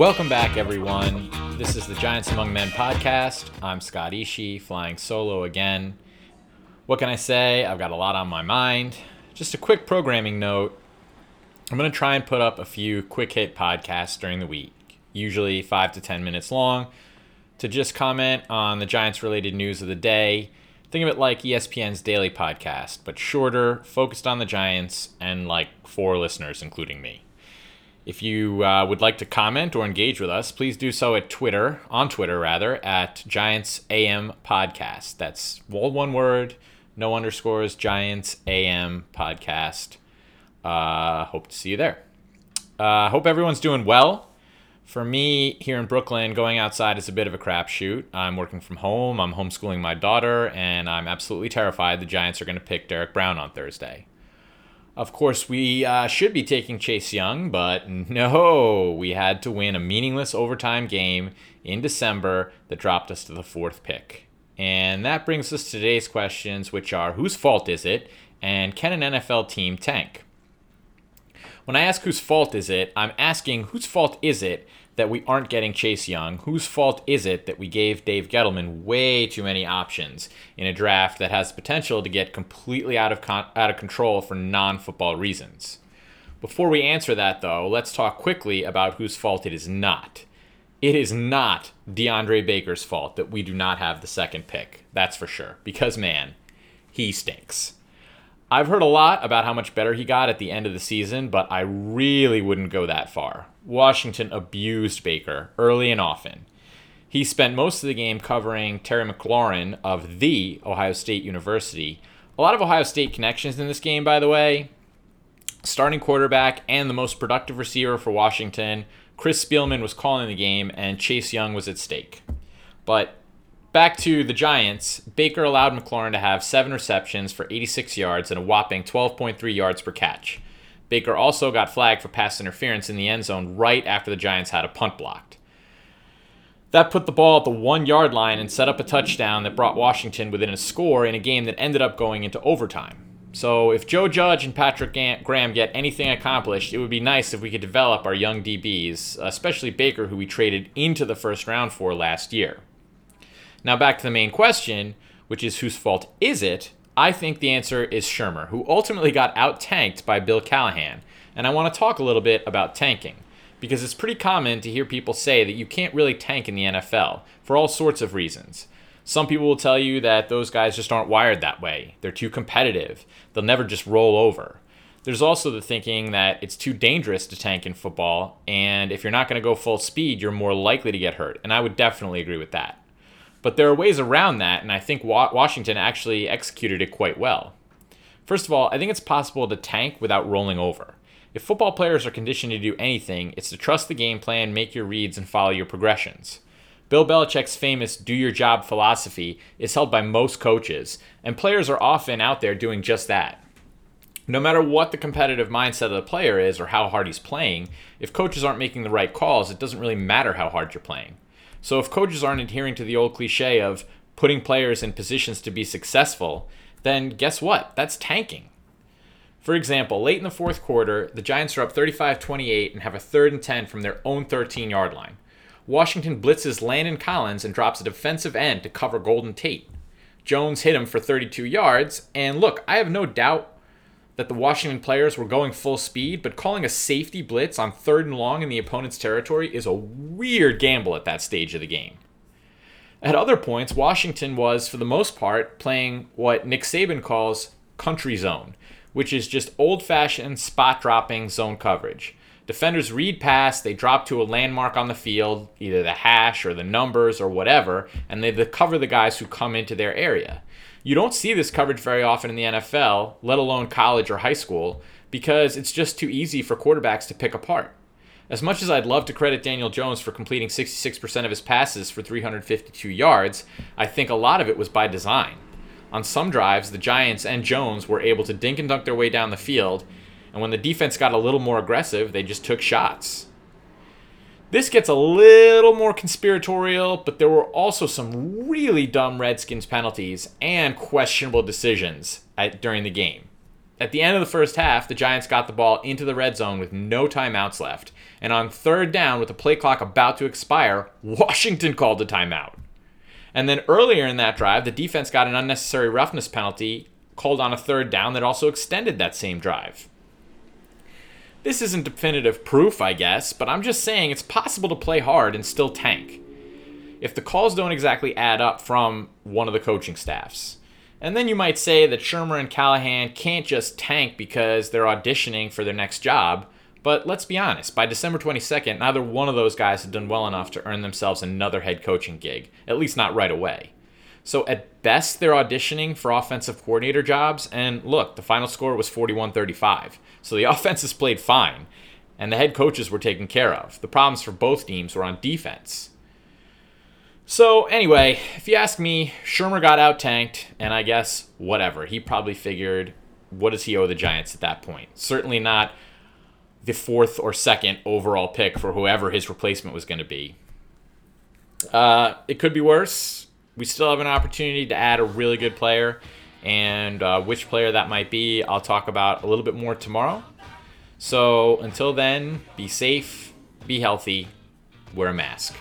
Welcome back, everyone. This is the Giants Among Men podcast. I'm Scott Ishii, flying solo again. What can I say? I've got a lot on my mind. Just a quick programming note I'm going to try and put up a few quick hit podcasts during the week, usually five to 10 minutes long, to just comment on the Giants related news of the day. Think of it like ESPN's daily podcast, but shorter, focused on the Giants, and like four listeners, including me. If you uh, would like to comment or engage with us, please do so at Twitter, on Twitter rather, at Giants AM Podcast. That's all one word, no underscores, Giants AM Podcast. Uh, hope to see you there. Uh, hope everyone's doing well. For me, here in Brooklyn, going outside is a bit of a crapshoot. I'm working from home, I'm homeschooling my daughter, and I'm absolutely terrified the Giants are going to pick Derrick Brown on Thursday. Of course, we uh, should be taking Chase Young, but no, we had to win a meaningless overtime game in December that dropped us to the fourth pick. And that brings us to today's questions, which are whose fault is it, and can an NFL team tank? When I ask whose fault is it, I'm asking whose fault is it that we aren't getting Chase Young? Whose fault is it that we gave Dave Gettleman way too many options in a draft that has potential to get completely out of con- out of control for non-football reasons? Before we answer that though, let's talk quickly about whose fault it is not. It is not DeAndre Baker's fault that we do not have the second pick. That's for sure. Because man, he stinks. I've heard a lot about how much better he got at the end of the season, but I really wouldn't go that far. Washington abused Baker early and often. He spent most of the game covering Terry McLaurin of the Ohio State University. A lot of Ohio State connections in this game, by the way. Starting quarterback and the most productive receiver for Washington, Chris Spielman was calling the game, and Chase Young was at stake. But Back to the Giants, Baker allowed McLaurin to have seven receptions for 86 yards and a whopping 12.3 yards per catch. Baker also got flagged for pass interference in the end zone right after the Giants had a punt blocked. That put the ball at the one yard line and set up a touchdown that brought Washington within a score in a game that ended up going into overtime. So, if Joe Judge and Patrick Graham get anything accomplished, it would be nice if we could develop our young DBs, especially Baker, who we traded into the first round for last year. Now, back to the main question, which is whose fault is it? I think the answer is Shurmur, who ultimately got out tanked by Bill Callahan. And I want to talk a little bit about tanking, because it's pretty common to hear people say that you can't really tank in the NFL for all sorts of reasons. Some people will tell you that those guys just aren't wired that way. They're too competitive. They'll never just roll over. There's also the thinking that it's too dangerous to tank in football, and if you're not going to go full speed, you're more likely to get hurt. And I would definitely agree with that. But there are ways around that, and I think Washington actually executed it quite well. First of all, I think it's possible to tank without rolling over. If football players are conditioned to do anything, it's to trust the game plan, make your reads, and follow your progressions. Bill Belichick's famous do your job philosophy is held by most coaches, and players are often out there doing just that. No matter what the competitive mindset of the player is or how hard he's playing, if coaches aren't making the right calls, it doesn't really matter how hard you're playing. So if coaches aren't adhering to the old cliche of putting players in positions to be successful, then guess what? That's tanking. For example, late in the fourth quarter, the Giants are up 35 28 and have a third and 10 from their own 13 yard line. Washington blitzes Landon Collins and drops a defensive end to cover Golden Tate. Jones hit him for 32 yards, and look, I have no doubt that the Washington players were going full speed, but calling a safety blitz on third and long in the opponent's territory is a weird gamble at that stage of the game. At other points, Washington was, for the most part, playing what Nick Saban calls country zone, which is just old fashioned spot dropping zone coverage. Defenders read pass, they drop to a landmark on the field, either the hash or the numbers or whatever, and they cover the guys who come into their area. You don't see this coverage very often in the NFL, let alone college or high school, because it's just too easy for quarterbacks to pick apart. As much as I'd love to credit Daniel Jones for completing 66% of his passes for 352 yards, I think a lot of it was by design. On some drives, the Giants and Jones were able to dink and dunk their way down the field, and when the defense got a little more aggressive, they just took shots. This gets a little more conspiratorial, but there were also some really dumb Redskins penalties and questionable decisions at, during the game. At the end of the first half, the Giants got the ball into the red zone with no timeouts left. And on third down, with the play clock about to expire, Washington called a timeout. And then earlier in that drive, the defense got an unnecessary roughness penalty called on a third down that also extended that same drive. This isn't definitive proof, I guess, but I'm just saying it's possible to play hard and still tank. If the calls don't exactly add up from one of the coaching staffs. And then you might say that Shurmur and Callahan can't just tank because they're auditioning for their next job. But let's be honest, by December 22nd, neither one of those guys had done well enough to earn themselves another head coaching gig, at least not right away. So at best, they're auditioning for offensive coordinator jobs. And look, the final score was 41 35. So the offense has played fine, and the head coaches were taken care of. The problems for both teams were on defense. So, anyway, if you ask me, Shurmur got out tanked, and I guess whatever. He probably figured, what does he owe the Giants at that point? Certainly not the fourth or second overall pick for whoever his replacement was going to be. Uh, it could be worse. We still have an opportunity to add a really good player, and uh, which player that might be, I'll talk about a little bit more tomorrow. So until then, be safe, be healthy, wear a mask.